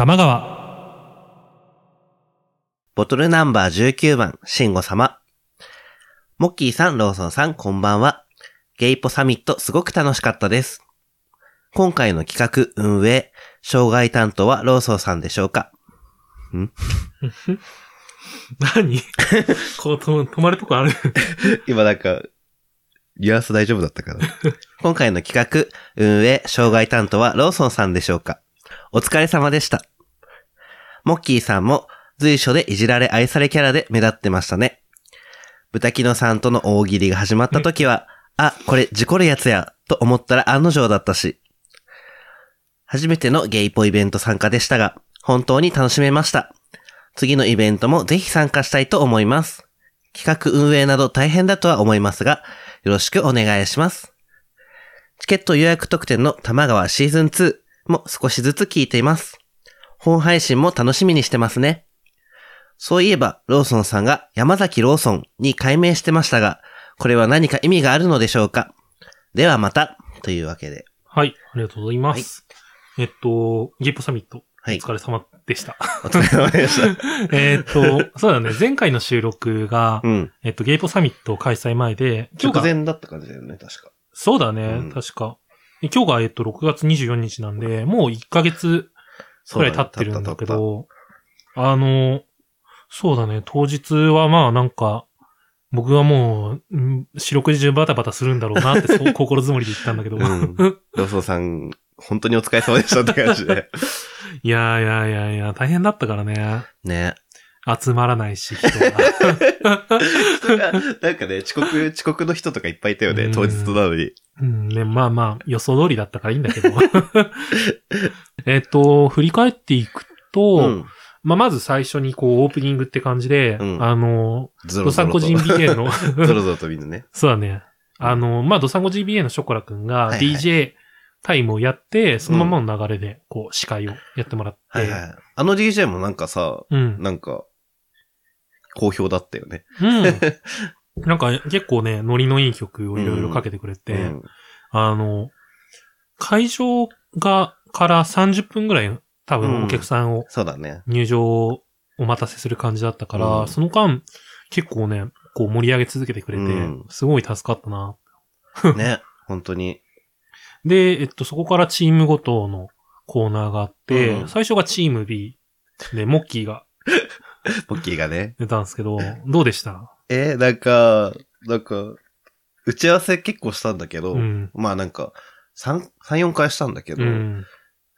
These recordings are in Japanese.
玉川。ボトルナンバー19番、慎吾様。モッキーさん、ローソンさん、こんばんは。ゲイポサミット、すごく楽しかったです。今回の企画、運営、障害担当はローソンさんでしょうか？何？こうと止まるとこある？今なんか、ニュアンス大丈夫だったかな？今回の企画、運営、障害担当はローソンさんでしょうか？お疲れ様でした。モッキーさんも随所でいじられ愛されキャラで目立ってましたね。豚キノさんとの大喜利が始まった時は、あ、これ事故るやつや、と思ったら案の定だったし。初めてのゲイポイベント参加でしたが、本当に楽しめました。次のイベントもぜひ参加したいと思います。企画運営など大変だとは思いますが、よろしくお願いします。チケット予約特典の玉川シーズン2も少しずつ聞いています。本配信も楽しみにしてますね。そういえば、ローソンさんが山崎ローソンに改名してましたが、これは何か意味があるのでしょうか？ではまた、というわけで。はい、ありがとうございます。えっと、ゲイポサミット、はいお疲れ様でした。お疲れ様でした。えっと、そうだね、前回の収録が、うん。えっと、ゲイポサミット開催前で、今日が、直前だった感じだよね、確か。そうだね、うん確か。今日が、えっと、6月24日なんで、もう1ヶ月くらい経ってるんだけど、あの、そうだね、当日はまあなんか、僕はもう、うん四六時中バタバタするんだろうなって、そう 心づもりで言ったんだけど、うんローソンさん、本当にお疲れ様でしたって感じで。いやいやいやいや、大変だったからね。ね。集まらないし、人が。なんかね、遅刻、遅刻の人とかいっぱいいたよね、うん当日なのに。うん、ね、まあまあ、予想通りだったからいいんだけど。えっと、振り返っていくと、うん。まあまず最初にこう、オープニングって感じで、うんあの、ド。サンコジン BA の、ゾロゾロとみんなね。そうだね。あの、まあ、ドサンコ GBA のショコラくんがはいはい DJ タイムをやって、そのままの流れで、こう、司会をやってもらって、はいはい。あの DJ もなんかさ、うん。なんか、好評だったよね。うん。なんか結構ね、ノリのいい曲をいろいろかけてくれて、うん。あの、会場が、から30分ぐらい多分お客さんをそうだね。入場をお待たせする感じだったから、うんその間結構ね、こう盛り上げ続けてくれて、うんすごい助かったな。ね。本当に。で、えっと、そこからチームごとのコーナーがあって、うん最初がチーム B で、モッキーが ポッキーがね。出たんですけど、どうでした？えーなんか、なんか、打ち合わせ結構したんだけど、うん。まあなんか、3、3、4回したんだけど、うん。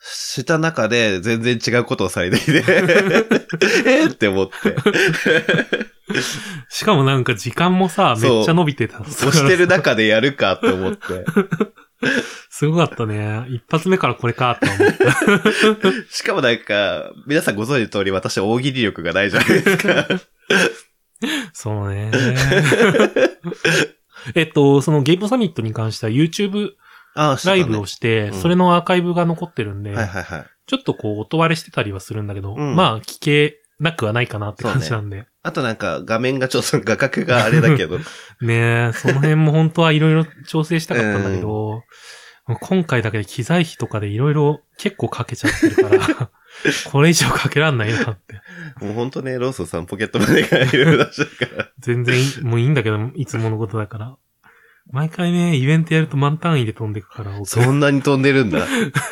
した中で全然違うことをされていて、え ー って思って。しかもなんか時間もさ、めっちゃ伸びてた。押してる中でやるかって思って。すごかったね。一発目からこれかって思った。しかもなんか、皆さんご存知の通り私大喜利力がないじゃないですか。そうね。えっと、そのゲームサミットに関しては YouTube ライブをしして、うんそれのアーカイブが残ってるんで、はいはいはい。ちょっとこう音割れしてたりはするんだけど、うんまあ聞けなくはないかなって感じなんで。あとなんか画面がちょっと画角があれだけど、ねえ、その辺も本当はいろいろ調整したかったんだけど、もう今回だけで機材費とかでいろいろ結構かけちゃってるから、これ以上かけらんないなって。もうほんとね、ローソンさんポケットマネーがいろいろ出してるから。全然もういいんだけど、いつものことだから。毎回ね、イベントやると満単位で飛んでくから、僕そんなに飛んでるんだ。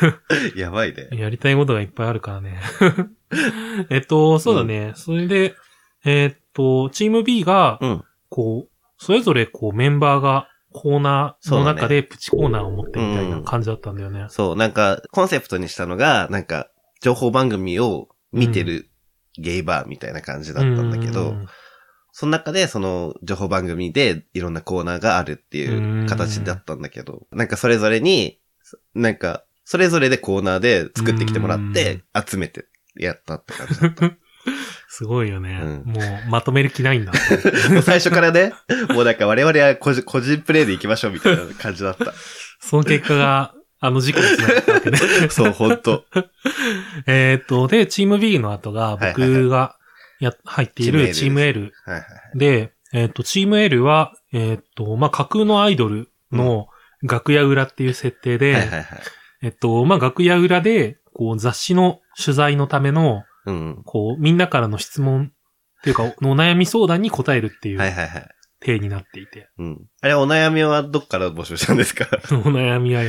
やばいね。やりたいことがいっぱいあるからね。えっと、そうだね。それで、えっと、チーム B が、うん。こう、それぞれこうメンバーがコーナーの中でプチコーナーを持ってみたいな感じだったんだよね。そう、なんか、コンセプトにしたのが、なんか、情報番組を見てるゲイバーみたいな感じだったんだけど、うんその中でその情報番組でいろんなコーナーがあるっていう形だったんだけど、なんかそれぞれに、なんか、それぞれでコーナーで作ってきてもらって、集めてやったって感じだった。すごいよね。うんもう、まとめる気ないんだ。最初からね、もうなんか我々は個人個人プレイで行きましょうみたいな感じだった。その結果が、あの事故につながったわけね。そう、ほんと。えっと、で、チーム B の後が、僕がや、入っているチチーム L。で、えっと、チーム L は、えっと、まあ、架空のアイドルの楽屋裏っていう設定で、はいはいはい。えっと、まあ、楽屋裏で、こう、雑誌の取材のための、うん。こう、みんなからの質問っていうか、お悩み相談に答えるっていうはいはいはい。体になっていて。うん。あれ、お悩みはどっから募集したんですか？お悩みは、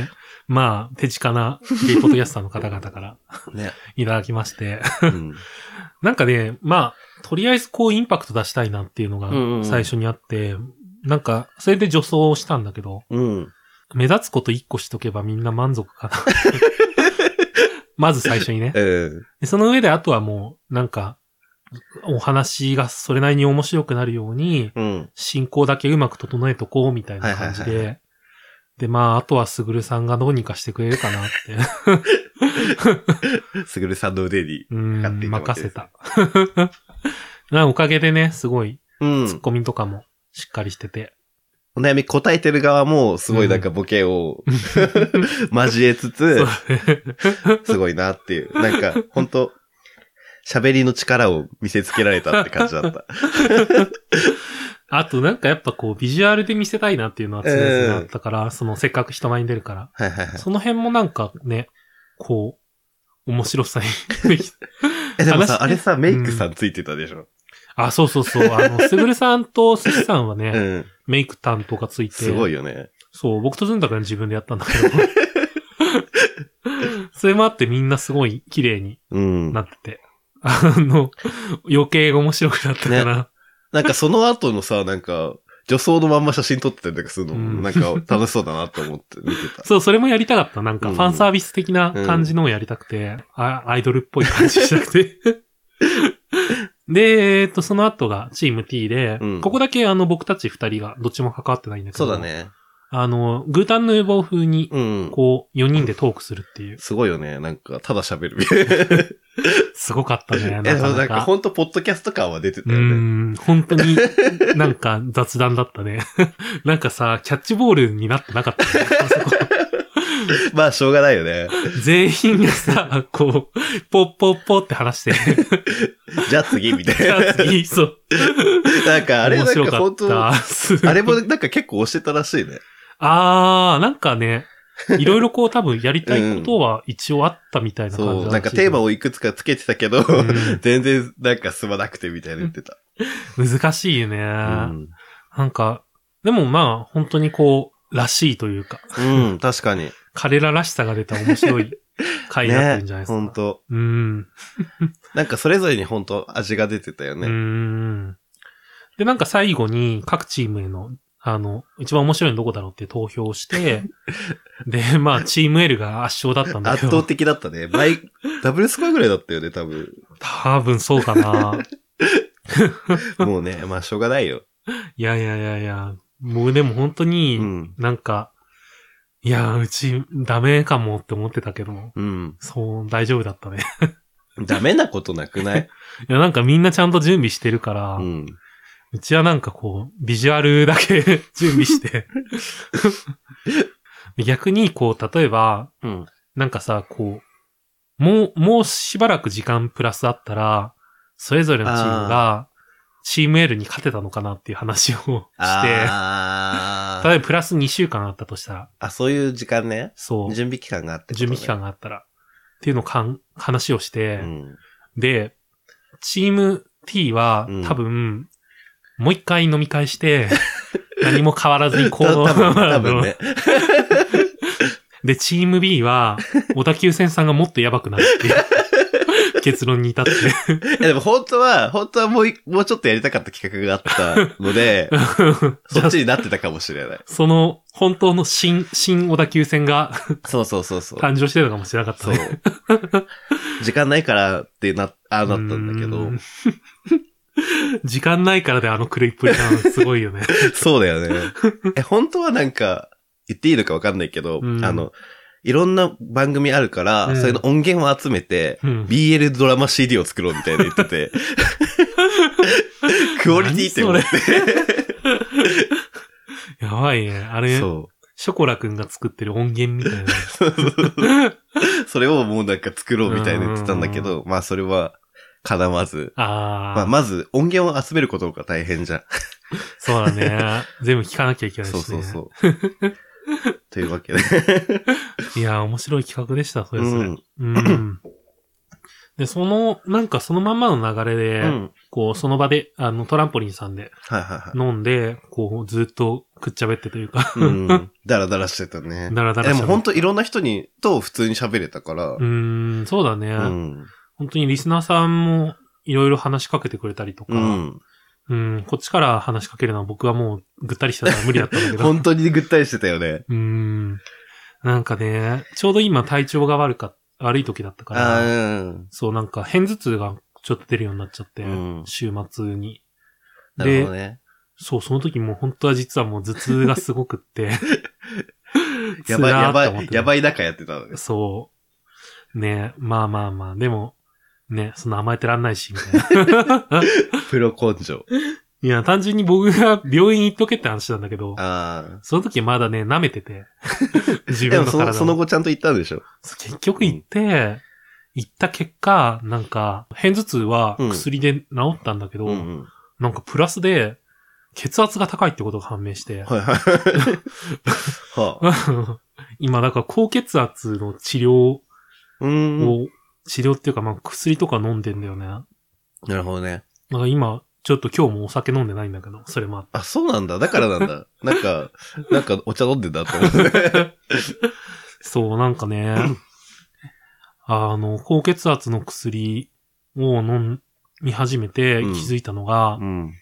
まあ、手近なゲイポッドキャスターの方々からね。いただきまして。うん。なんかね、まあ、とりあえずこうインパクト出したいなっていうのがうんうんうん最初にあって、なんか、それで女装をしたんだけど、うん。目立つこと一個しとけばみんな満足かな。まず最初にね。う ん。でその上であとはもう、なんか、お話がそれなりに面白くなるように、うん。進行だけうまく整えとこうみたいな感じはいはいで。で、まあ、あとはすぐるさんがどうにかしてくれるかなって。すぐるさんの腕に。うんかかっていたわけ任せた。なおかげでね、すごい、うん。ツッコミとかもしっかりしてて。お悩み答えてる側も、すごいなんかボケを 交えつつすごいなっていう。なんか、本当喋りの力を見せつけられたって感じだった。あとなんかやっぱこう、ビジュアルで見せたいなっていうのは常々あったから、そのせっかく人前に出るから。はいはいはい。その辺もなんかね、こう、面白さに。え、でもさ、話あれさ、メイクさんついてたでしょ？あ、そうそうそう。あの、すぐるさんとすしさんはね、うん。メイク担当がついて。すごいよね。そう、僕とずんだから自分でやったんだけど。それもあってみんなすごい綺麗にうん。なってて。あの、余計面白くなったかな。なんかその後のさ、なんか、女装のまんま写真撮ってたりとかするの、うんなんか楽しそうだなと思って見てた。そう、それもやりたかった。なんか、うんファンサービス的な感じのをやりたくて、あアイドルっぽい感じしたくて。で、えっと、その後がチーム T で、うんここだけあの僕たち二人がどっちも関わってないんだけど。そうだ。ね。あの、グータンヌーボー風に、うん。こう、4人でトークするっていう。すごいよね。なんか、ただ喋る。すごかったね。なか、なかなんか。ほんと、ポッドキャスト感は出てたうよね。ん、本当になんか雑談だったね。なんかさ、キャッチボールになってなかった、ね。あそこまあ、しょうがないよね。全員がさ、こう、ポッポッポって話して、じゃあ次、みたいじゃあ次、そう。な。なんか、あれなんかか本当あれもなんか結構押してたらしいね。あー、なんかね、いろいろこう多分やりたいことは一応あったみたいな感じそう。なんかテーマを、をいくつかつけてたけど、ん全然なんか進まなくてみたいな言ってた。難しいよね、うん。なんか、でもまあ、本当にこう、らしいというか、うん、確かに。彼ららしさが出た面白い回になってるんじゃないですか。本当うん。なんかそれぞれに本当味が出てたようね。ん。で、なんか最後に各チームへの、あの、一番面白いのどこだろうって投票して、で、まあ、チーム L が圧勝だったんだけど、圧倒的だったね。倍、ダブルスコアぐらいだったよね、多分。多分そうかな。もうね、まあしょうがないよ。いやいやいやいや、もうでも本当に、うん。なんか、いや、うちダメかもって思ってたけど、うん。そう、大丈夫だったね。ダメなことなくない？いや、なんかみんなちゃんと準備してるから、う。うんちはなんかこう、ビジュアルだけ 準備して、逆にこう、例えば、うん。なんかさ、こう、もう、もうしばらく時間プラスあったら、それぞれのチームが、チーム L に勝てたのかなっていう話をして、例えばプラス2週間あったとしたら、あ、そういう時間ね。そう、準備期間があって、準備期間があったら、っていうのをかん、話をして、うん。で、チーム T はうん。多分、もう一回飲み会して、何も変わらずに行動た多分、多分ね。で、チーム B は、小田急線さんがもっとやばくなるっていう 結論に至って。いやでも本当は、本当はもうい、もうちょっとやりたかった企画があったので、そっちになってたかもしれない。その、本当の新、新小田急線がそうそうそうそう。誕生してたかもしれなかったそうね。。時間ないからってな、ああなったんだけど。時間ないからであの狂いっぷりなのすごいよね。そうだよね。え、本当はなんか、言っていいのかわかんないけど、うんあの、いろんな番組あるから、うんそれの音源を集めて、うん BL ドラマ CD を作ろうみたいな言ってて、クオリティって思って。やばいね。あれ、そショコラくんが作ってる音源みたいな。う。それをもうなんか作ろうみたいな言ってたんだけど、まあそれは叶わず。あー、まあまず音源を集めることが大変じゃん。そうだね。全部聞かなきゃいけないしそね。うそうそう。というわけで。いや、面白い企画でした、それうそれ。ん。うん。で、その、なんかそのまんまの流れで、うん。こう、その場で、あの、トランポリンさんではいはいはい。飲んで、こう、ずっとくっちゃべってというか、うん。だらだらしてたね。だらだらでもしゃべ本当いろんな人に、と普通に喋れたからう。ーん、そうだね。うん。本当にリスナーさんもいろいろ話しかけてくれたりとか、うん。うん、こっちから話しかけるのは僕はもうぐったりしてたから無理だったんだけど。本当にぐったりしてたよね。うーん。なんかね、ちょうど今体調が悪か、悪い時だったかあら、あ、うん。そうなんか変頭痛がちょっと出るようになっちゃって、うん週末に。なるほどね。そう、その時もう本当は実はもう頭痛がすごくって。やばい、やばい、やばい中やってたのね。そう。ねまあまあまあ、でも、ね、そんな甘えてらんないし、みたいな。プロ根性。いや、単純に僕が病院行っとけって話なんだけど、ああ。その時まだね、舐めてて。自でもその、分の体をその後ちゃんと言ったんでしょ？結局行って、行った結果、なんか、片頭痛は薬で治ったんだけど、うんうん。なんかプラスで、血圧が高いってことが判明して、はいはい。はあ。今、だから高血圧の治療を、うん。治療っていうか、まあ薬とか飲んでんだよね。なるほどね。なんか今、ちょっと今日もお酒飲んでないんだけど、それもあって。あ、そうなんだ。だからなんだ。なんか、なんかお茶飲んでんだって思って。そう、なんかね、あの、高血圧の薬を飲み始めて気づいたのが、うん。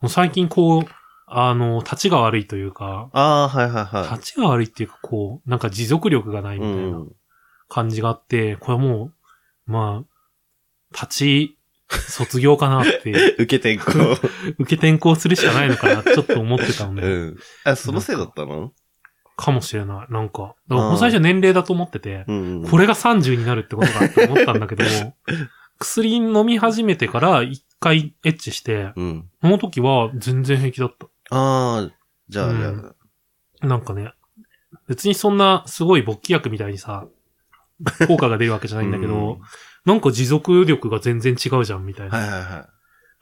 もう最近こう、あの、立ちが悪いというか、ああ、はいはいは立ちが悪いっていうかこう、なんか持続力がないい。みたいなうん。感じがあって、これはもう、まあ、立ち、卒業かなって、受けてんこ。受け転校するしかないのかなちょっと思ってたのうで、ん。あ、そのせいだったの？かもしれない。なんか、だか最初年齢だと思ってて、うん。これが30になるってことかって思ったんだけど、薬飲み始めてから一回エッチして、うん。その時は全然平気だった。ああ、じゃあ、うんじゃあ。なんかね、別にそんなすごい勃起薬みたいにさ、効果が出るわけじゃないんだけど、うんなんか持続力が全然違うじゃんみたいな。はいはいはい。ま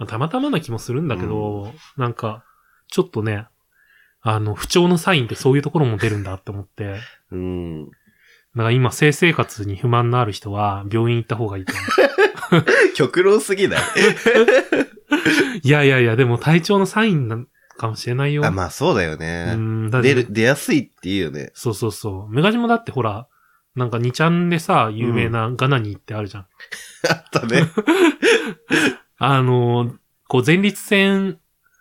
あたまたまな気もするんだけど、なんか、ちょっとね、あの、不調のサインってそういうところも出るんだって思って、だうん。から今性生活に不満のある人は病院行った方がいいと思う。極論すぎない？いやいやいや、でも体調のサインなのかもしれないよ。あ、まあそうだようね。ん、だって出る、出やすいっていうよね。そうそうそう。メガジもだってほら、なんか2ちゃんでさ、有名なガナニーってあるじゃん。あったね。あの、こう前立腺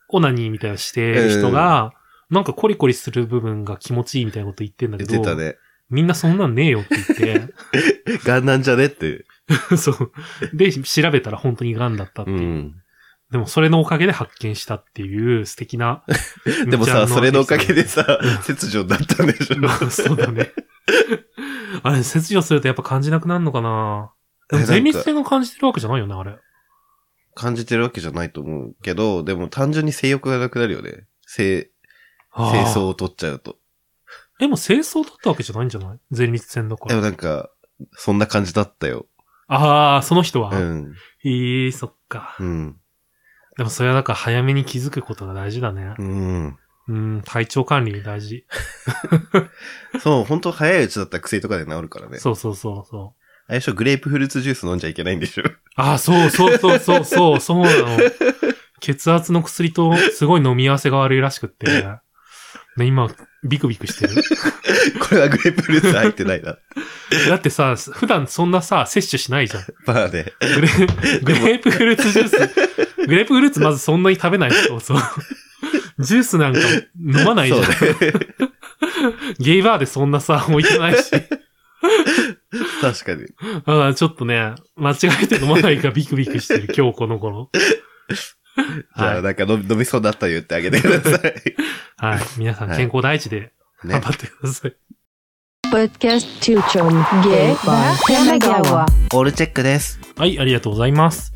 オナニーみたいなのしてる人が、なんかコリコリする部分が気持ちいいみたいなこと言ってんだけど、言ってたね。みんなそんなんねえよって言っ ガンなんじゃねって。て、そう。で、調べたら本当に癌だったっていう。うん。でもそれのおかげで発見したっていう素敵な。でもさ、それのおかげでさうん、切除になったんでしょ。まあ、そうだね。あれ、切除するとやっぱ感じなくなるのかな？でも前立腺が感じてるわけじゃないよね、あれ。感じてるわけじゃないと思うけど、でも単純に性欲がなくなるよね。性、あー清掃を取っちゃうと。でも清掃だったわけじゃないんじゃない？前立腺だかでもら。なんか、そんな感じだったよ。ああ、その人は？うん。ええそっか。うん。でもそれはだから早めに気づくことが大事だねう。ん。うん、体調管理大事。そう、本当早いうちだったら薬とかで治るからね。そうそうそうそう。あれでしょ、グレープフルーツジュース飲んじゃいけないんでしょ。ああ、そうそうそうそうそう、そうなの。血圧の薬とすごい飲み合わせが悪いらしくって。ね、今、ビクビクしてる。これはグレープフルーツ入ってないな。だってさ、普段そんなさ、摂取しないじゃん。まあね。グレグレープフルーツジュース。グレープフルーツまずそんなに食べないそうそう。ジュースなんか飲まないじゃん。そうね。ゲイバーでそんなさ、置いてないし。確かに。だからちょっとね、間違えて飲まないかビクビクしてる、今日この頃。じゃあ、はい。なんか飲み飲みそうだったら言ってあげてください。はい。皆さん健康第一でね。頑張ってください。Podcast Tuchon Gay by Kanagawa. オールチェックです。はい、ありがとうございます。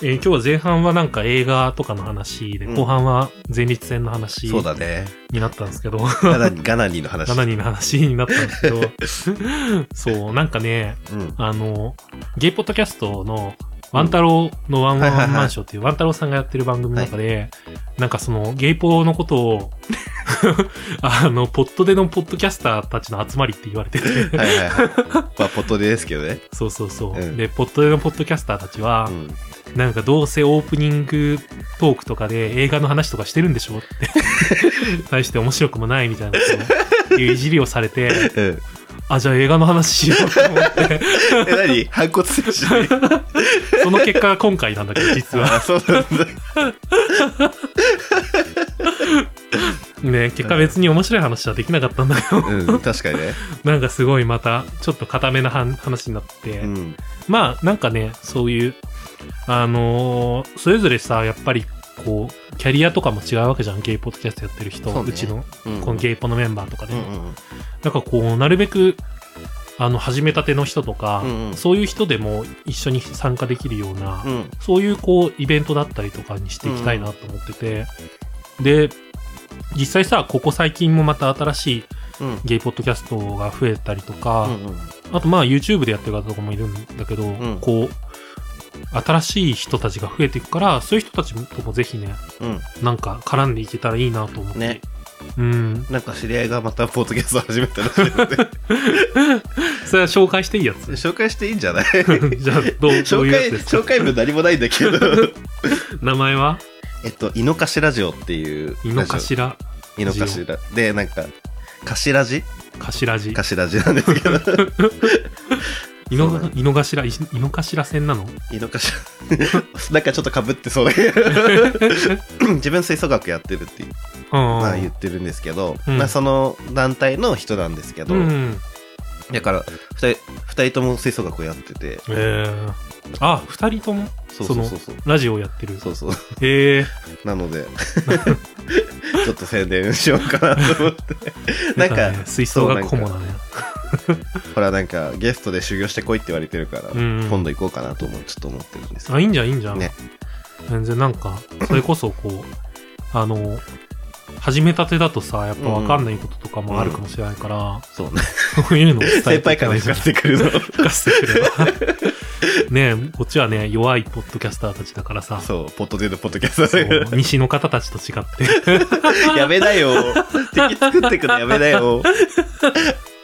えー今日は前半はなんか映画とかの話で、うん後半は前立腺の話そうだね。になったんですけど、ガナガナニーの話。7人の話になったんですけど、そう、なんかね、うん。あの、ゲイポッドキャストのワン太郎のワンワンワンマンショーっていうワン太郎さんがやってる番組の中で、なんかそのゲイポーのことを、あの、ポットでのポッドキャスターたちの集まりって言われてて、はいはいはい。まあ、ポットでですけどね。そうそうそう。うんで、ポットでのポッドキャスターたちはう、ん。なんかどうせオープニングトークとかで映画の話とかしてるんでしょって。対して面白くもないみたいないういじりをされて、うん。あ、じゃあ映画の話しようと思って、え、何？反骨精神 その結果が今回なんだけど、実は。あ、そうなんだ。ね、結果別に面白い話はできなかったんだけど、うん、確かにね。なんかすごいまた、ちょっと固めな話話になって、うん。まあ、なんかね、そういう、あのーそれぞれさ、やっぱり、こう、キャリアとかも違うわけじゃん、ゲイポッドキャストやってる人、そうねうちの、うんこのゲイポのメンバーとかでも。うんうん。なんかこう、なるべく、あの、始めたての人とか、うんうんそういう人でも一緒に参加できるような、うん。そういうこう、イベントだったりとかにしていきたいなと思ってて、で、実際さ、ここ最近もまた新しいうん。ゲイポッドキャストが増えたりとか、うんうん。あとまあ YouTube でやってる方とかもいるんだけど、んこう、新しい人たちが増えていくから、そういう人たちともぜひね、うん。なんか絡んでいけたらいいなと思って。ねうん。なんか知り合いがまたポッドキャスト始めたらしいので、それは紹介していいやつ 紹介していいんじゃない？じゃあ、どう、どう紹介、紹介文何もないんだけど。名前は？えっと、井の頭ラジオっていう。井の頭、井の頭。で、なんか、頭字？頭字。頭字なんですけど。井のの、井の頭、井井の頭線なの？井の頭。なんかちょっと被ってそうだけど。自分吹奏楽やってるって、うん。まあ言ってるんですけど、うんまあその団体の人なんですけど、うん。だから、二人、二人とも吹奏楽をやってて、えー。あ、二人とも、そうそうそうそう。ラジオをやってる。そうそう。えー。なので、ちょっと宣伝しようかなと思って。なんか、ね吹奏楽顧問そうだね。ほらなんかゲストで修行してこいって言われてるから、うん今度行こうかなと思う、ちょっと思ってるんですあ、いいんじゃん、いいんじゃん。ね全然なんか、それこそこう、あの、始めたてだとさ、やっぱわかんないこととかもあるかもしれないから、そうね。そういうのを伝え先輩から聞かせてくるの。聞かせてくれば。ねえ、こっちはね、弱いポッドキャスターたちだからさ、そう、ポッドでのポッドキャストそ西の方たちと違って。やめなよ。敵作ってくのやめなよ。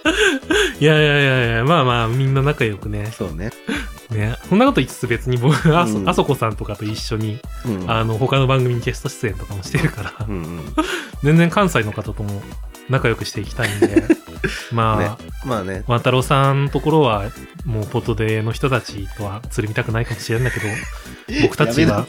いやいやいやいや、まあまあ、みんな仲良くね。そうね。ね。そんなこと言いつつ別に僕、あそ、うんあそこさんとかと一緒に、うん。あの、他の番組にゲスト出演とかもしてるから、うんうん。全然関西の方とも仲良くしていきたいんで、まあ、ねまあね。ワン太郎さんのところは、もうポトデの人たちとはつるみたくないかもしれないんだけど、僕たちは。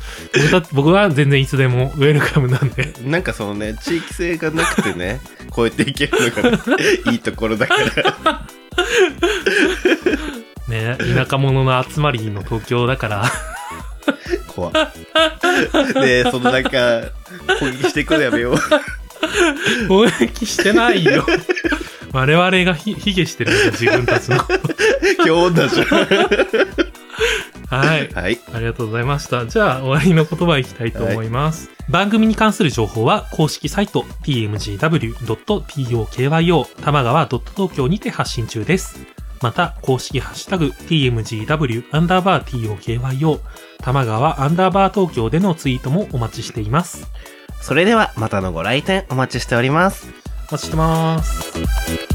僕は全然いつでもウェルカムなんで、なんかそのね、地域性がなくてね、超えていけるのがいいところだから。ね、田舎者の集まりの東京だから、怖っで、そのなんか、攻撃していくのやめよう。攻撃してないよ。我々がひ卑下してるんだよ自分たちの。今日だじゃはい。ん。はい。ありがとうございました。じゃあ、終わりの言葉いきたいと思います。番組に関する情報は、公式サイト、tmgw.tokyo、玉川 .tokyo にて発信中です。また、公式ハッシュタグ、tmgw アンダーバー tokyo、玉川アンダーバー東京でのツイートもお待ちしています。それでは、またのご来店お待ちしております。お待ちしてます。